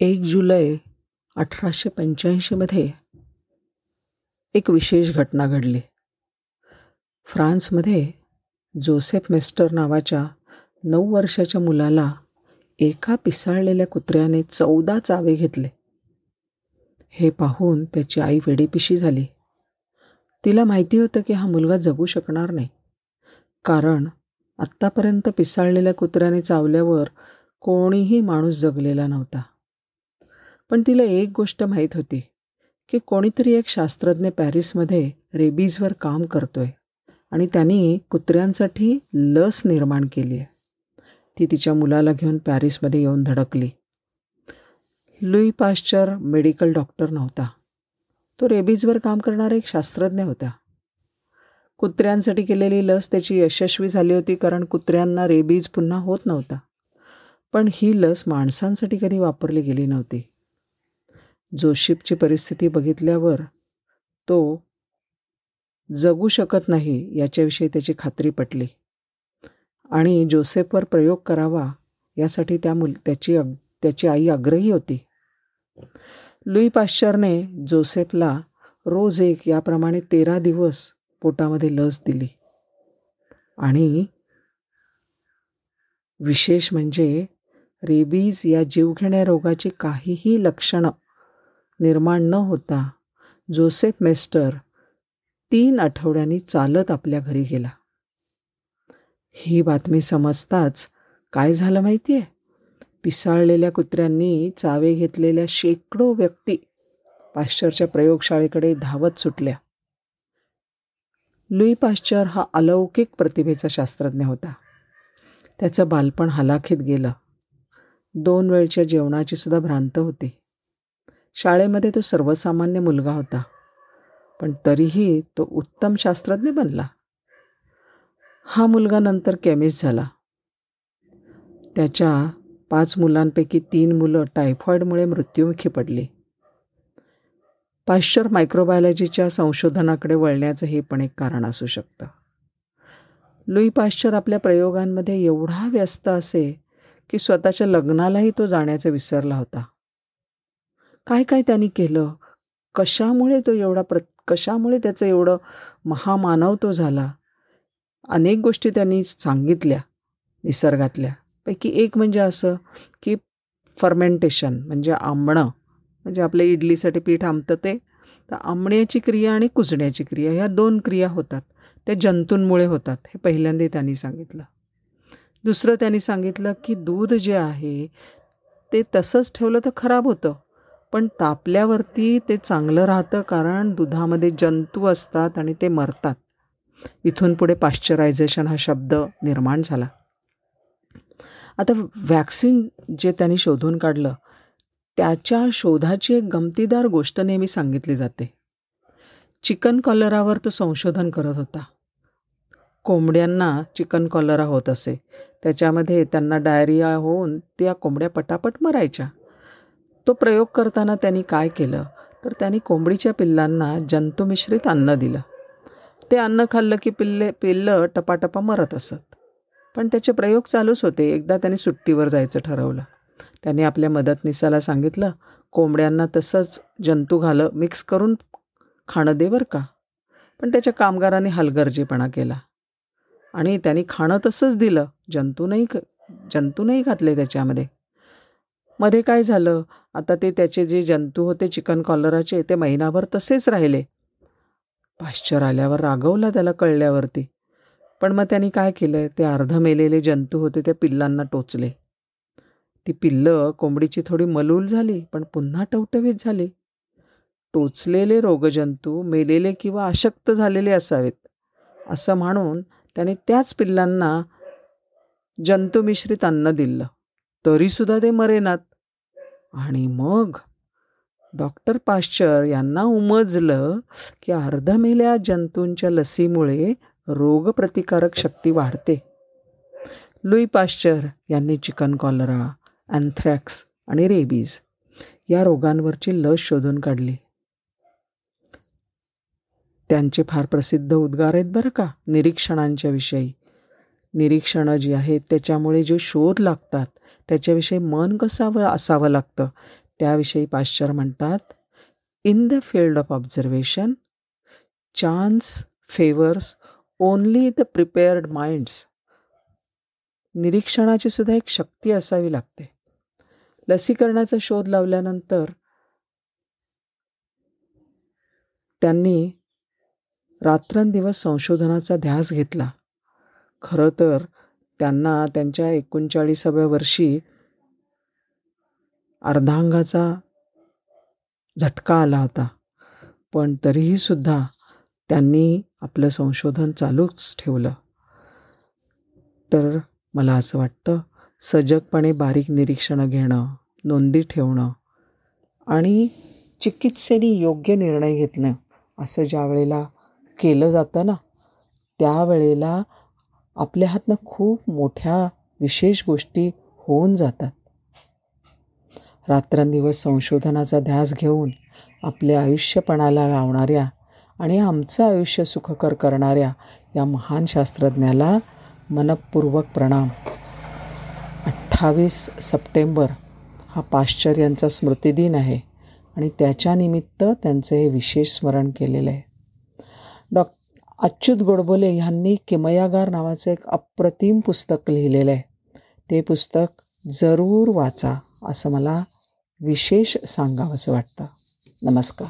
एक जुलै अठराशे पंच्याऐंशीमध्ये एक विशेष घटना घडली. फ्रान्समध्ये जोसेफ मेस्टर नावाच्या नऊ वर्षाच्या मुलाला एका पिसाळलेल्या कुत्र्याने चौदा चावे घेतले. हे पाहून त्याची आई वेडीपिशी झाली. तिला माहिती होतं की हा मुलगा जगू शकणार नाही. कारण आत्तापर्यंत पिसाळलेल्या कुत्र्याने चावल्यावर कोणीही माणूस जगलेला नव्हता. पण तिला एक गोष्ट माहीत होती की कोणीतरी एक शास्त्रज्ञ पॅरिसमध्ये रेबीजवर काम करतोय आणि त्यांनी कुत्र्यांसाठी लस निर्माण केली आहे ती तिच्या मुलाला घेऊन पॅरिसमध्ये येऊन धडकली. लुई पाश्चर मेडिकल डॉक्टर नव्हता. तो रेबीजवर काम करणारा एक शास्त्रज्ञ होता. कुत्र्यांसाठी केलेली लस त्याची यशस्वी झाली होती कारण कुत्र्यांना रेबीज पुन्हा होत नव्हता. पण ही लस माणसांसाठी कधी वापरली गेली नव्हती. जोशिपची परिस्थिती बघितल्यावर तो जगू शकत नाही याच्याविषयी त्याची खात्री पटली. आणि जोसेफवर प्रयोग करावा यासाठी त्या मुल त्याची अग त्याची आई आग्रही होती. लुई पाश्चरने जोसेफला रोज एक याप्रमाणे तेरा दिवस पोटामध्ये लस दिली. आणि विशेष म्हणजे रेबीज या जीवघेण्या रोगाची काहीही लक्षणं निर्माण न होता जोसेफ मेस्टर तीन आठवड्यांनी चालत आपल्या घरी गेला. ही बातमी समजताच काय झालं माहिती आहे पिसाळलेल्या कुत्र्यांनी चावे घेतलेल्या शेकडो व्यक्ती पाश्चरच्या प्रयोगशाळेकडे धावत सुटल्या. लुई पाश्चर हा अलौकिक प्रतिभेचा शास्त्रज्ञ होता. त्याचं बालपण हलाखीत गेलं. दोन वेळच्या जेवणाची सुद्धा भ्रांत होती. शाळेमध्ये तो सर्वसामान्य मुलगा होता. पण तरीही तो उत्तम शास्त्रज्ञ बनला. हा मुलगा नंतर केमिस्ट झाला. त्याच्या पाच मुलांपैकी तीन मुलं टायफॉईडमुळे मृत्युमुखी पडली. पाश्चर मायक्रोबायोलॉजीच्या संशोधनाकडे वळण्याचं हे पण एक कारण असू शकतं. लुई पाश्चर आपल्या प्रयोगांमध्ये एवढा व्यस्त असे की स्वतःच्या लग्नालाही तो जाण्याचा विसरला होता. काय काय त्यांनी केलं? कशामुळे तो एवढा प्र कशामुळे त्याचं एवढं महामानव तो झाला? अनेक गोष्टी त्यांनी सांगितल्या निसर्गातल्या. पैकी एक म्हणजे असं की फर्मेंटेशन म्हणजे आंबणं म्हणजे आपल्या इडलीसाठी पीठ आंबतं ते. तर आंबण्याची क्रिया आणि कुजण्याची क्रिया ह्या दोन क्रिया होतात. त्या जंतूंमुळे होतात हे पहिल्यांदा त्यांनी सांगितलं. दुसरं त्यांनी सांगितलं की दूध जे आहे ते तसंच ठेवलं तर खराब होतं. पण तापल्यावरती ते चांगलं राहतं कारण दुधामध्ये जंतू असतात आणि ते मरतात. इथून पुढे पाश्चरायझेशन हा शब्द निर्माण झाला. आता व्हॅक्सिन जे त्यांनी शोधून काढलं त्याच्या शोधाची एक गमतीदार गोष्ट नेहमी सांगितली जाते. चिकन कॉलरावर तो संशोधन करत होता. कोंबड्यांना चिकन कॉलरा होत असे. त्याच्यामध्ये त्यांना डायरिया होऊन त्या कोंबड्या पटापट मरायच्या. तो प्रयोग करताना त्यांनी काय केलं? तर त्यांनी कोंबडीच्या पिल्लांना जंतुमिश्रित अन्न दिलं. ते अन्न खाल्लं की पिल्ले पिल्लं टपाटपा मरत असत. पण त्याचे प्रयोग चालूच होते. एकदा त्यांनी सुट्टीवर जायचं ठरवलं. त्यांनी आपल्या मदतनीसाला सांगितलं कोंबड्यांना तसंच जंतू घालं मिक्स करून खाणं दे बरं का. पण त्याच्या कामगारांनी हलगर्जीपणा केला. आणि त्यांनी खाणं तसंच दिलं. जंतू नाही जंतू नाही घातले त्याच्यामध्ये. मध्ये काय झालं? आता ते त्याचे जे जंतू होते चिकन कॉलराचे ते महिनाभर तसेच राहिले. पाश्चर आल्यावर रागवला त्याला कळल्यावरती. पण मग त्यांनी काय केलं? ते अर्ध मेलेले जंतू होते त्या पिल्लांना टोचले. ती पिल्लं कोंबडीची थोडी मलूल झाली पण पुन्हा टवटवीत झाली. टोचलेले रोगजंतू मेलेले किंवा अशक्त झालेले असावेत. असं म्हणून त्याने त्याच पिल्लांना जंतुमिश्रित अन्न दिलं. तरीसुद्धा ते मरेनात आणि मग डॉक्टर पाश्चर यांना उमजलं की अर्धमेल्या जंतूंच्या लसीमुळे रोगप्रतिकारक शक्ती वाढते. लुई पाश्चर यांनी चिकन कॉलरा अँथ्रॅक्स आणि रेबीज या रोगांवरची लस शोधून काढली. त्यांचे फार प्रसिद्ध उद्गार आहेत बरं का निरीक्षणांच्या विषयी. निरीक्षणं जी आहेत त्याच्यामुळे जे शोध लागतात त्याच्याविषयी मन कसावं असावं लागतं? त्याविषयी पाश्चर म्हणतात in the field of observation chance favours only the prepared minds निरीक्षणाची सुद्धा एक शक्ती असावी लागते. लसीकरणाचा शोध लावल्यानंतर त्यांनी रात्रंदिवस संशोधनाचा ध्यास घेतला. खरं तर त्यांना त्यांच्या एकोणचाळीसाव्या वर्षी अर्धांगाचा झटका आला होता. पण तरीही सुद्धा त्यांनी आपलं संशोधन चालूच ठेवलं. तर मला असं वाटतं सजगपणे बारीक निरीक्षणं घेणं नोंदी ठेवणं आणि चिकित्सेने योग्य निर्णय घेतणं असं ज्या वेळेला केलं जातं ना त्यावेळेला आपल्या हातनं खूप मोठ्या विशेष गोष्टी होऊन जातात. रात्रंदिवस संशोधनाचा ध्यास घेऊन आपल्या आयुष्यपणाला लावणाऱ्या आणि आमचं आयुष्य सुखकर करणाऱ्या या महान शास्त्रज्ञाला मनपूर्वक प्रणाम. अठ्ठावीस सप्टेंबर हा पाश्चर्यांचा स्मृतिदिन आहे आणि त्याच्यानिमित्त त्यांचं हे विशेष स्मरण केलेलं आहे. डॉक्टर अच्युत गोडबोले ह्यांनी किमयागार नावाचं एक अप्रतिम पुस्तक लिहिलेलं आहे. ते पुस्तक जरूर वाचा असं मला विशेष सांगावंसं वाटतं. नमस्कार.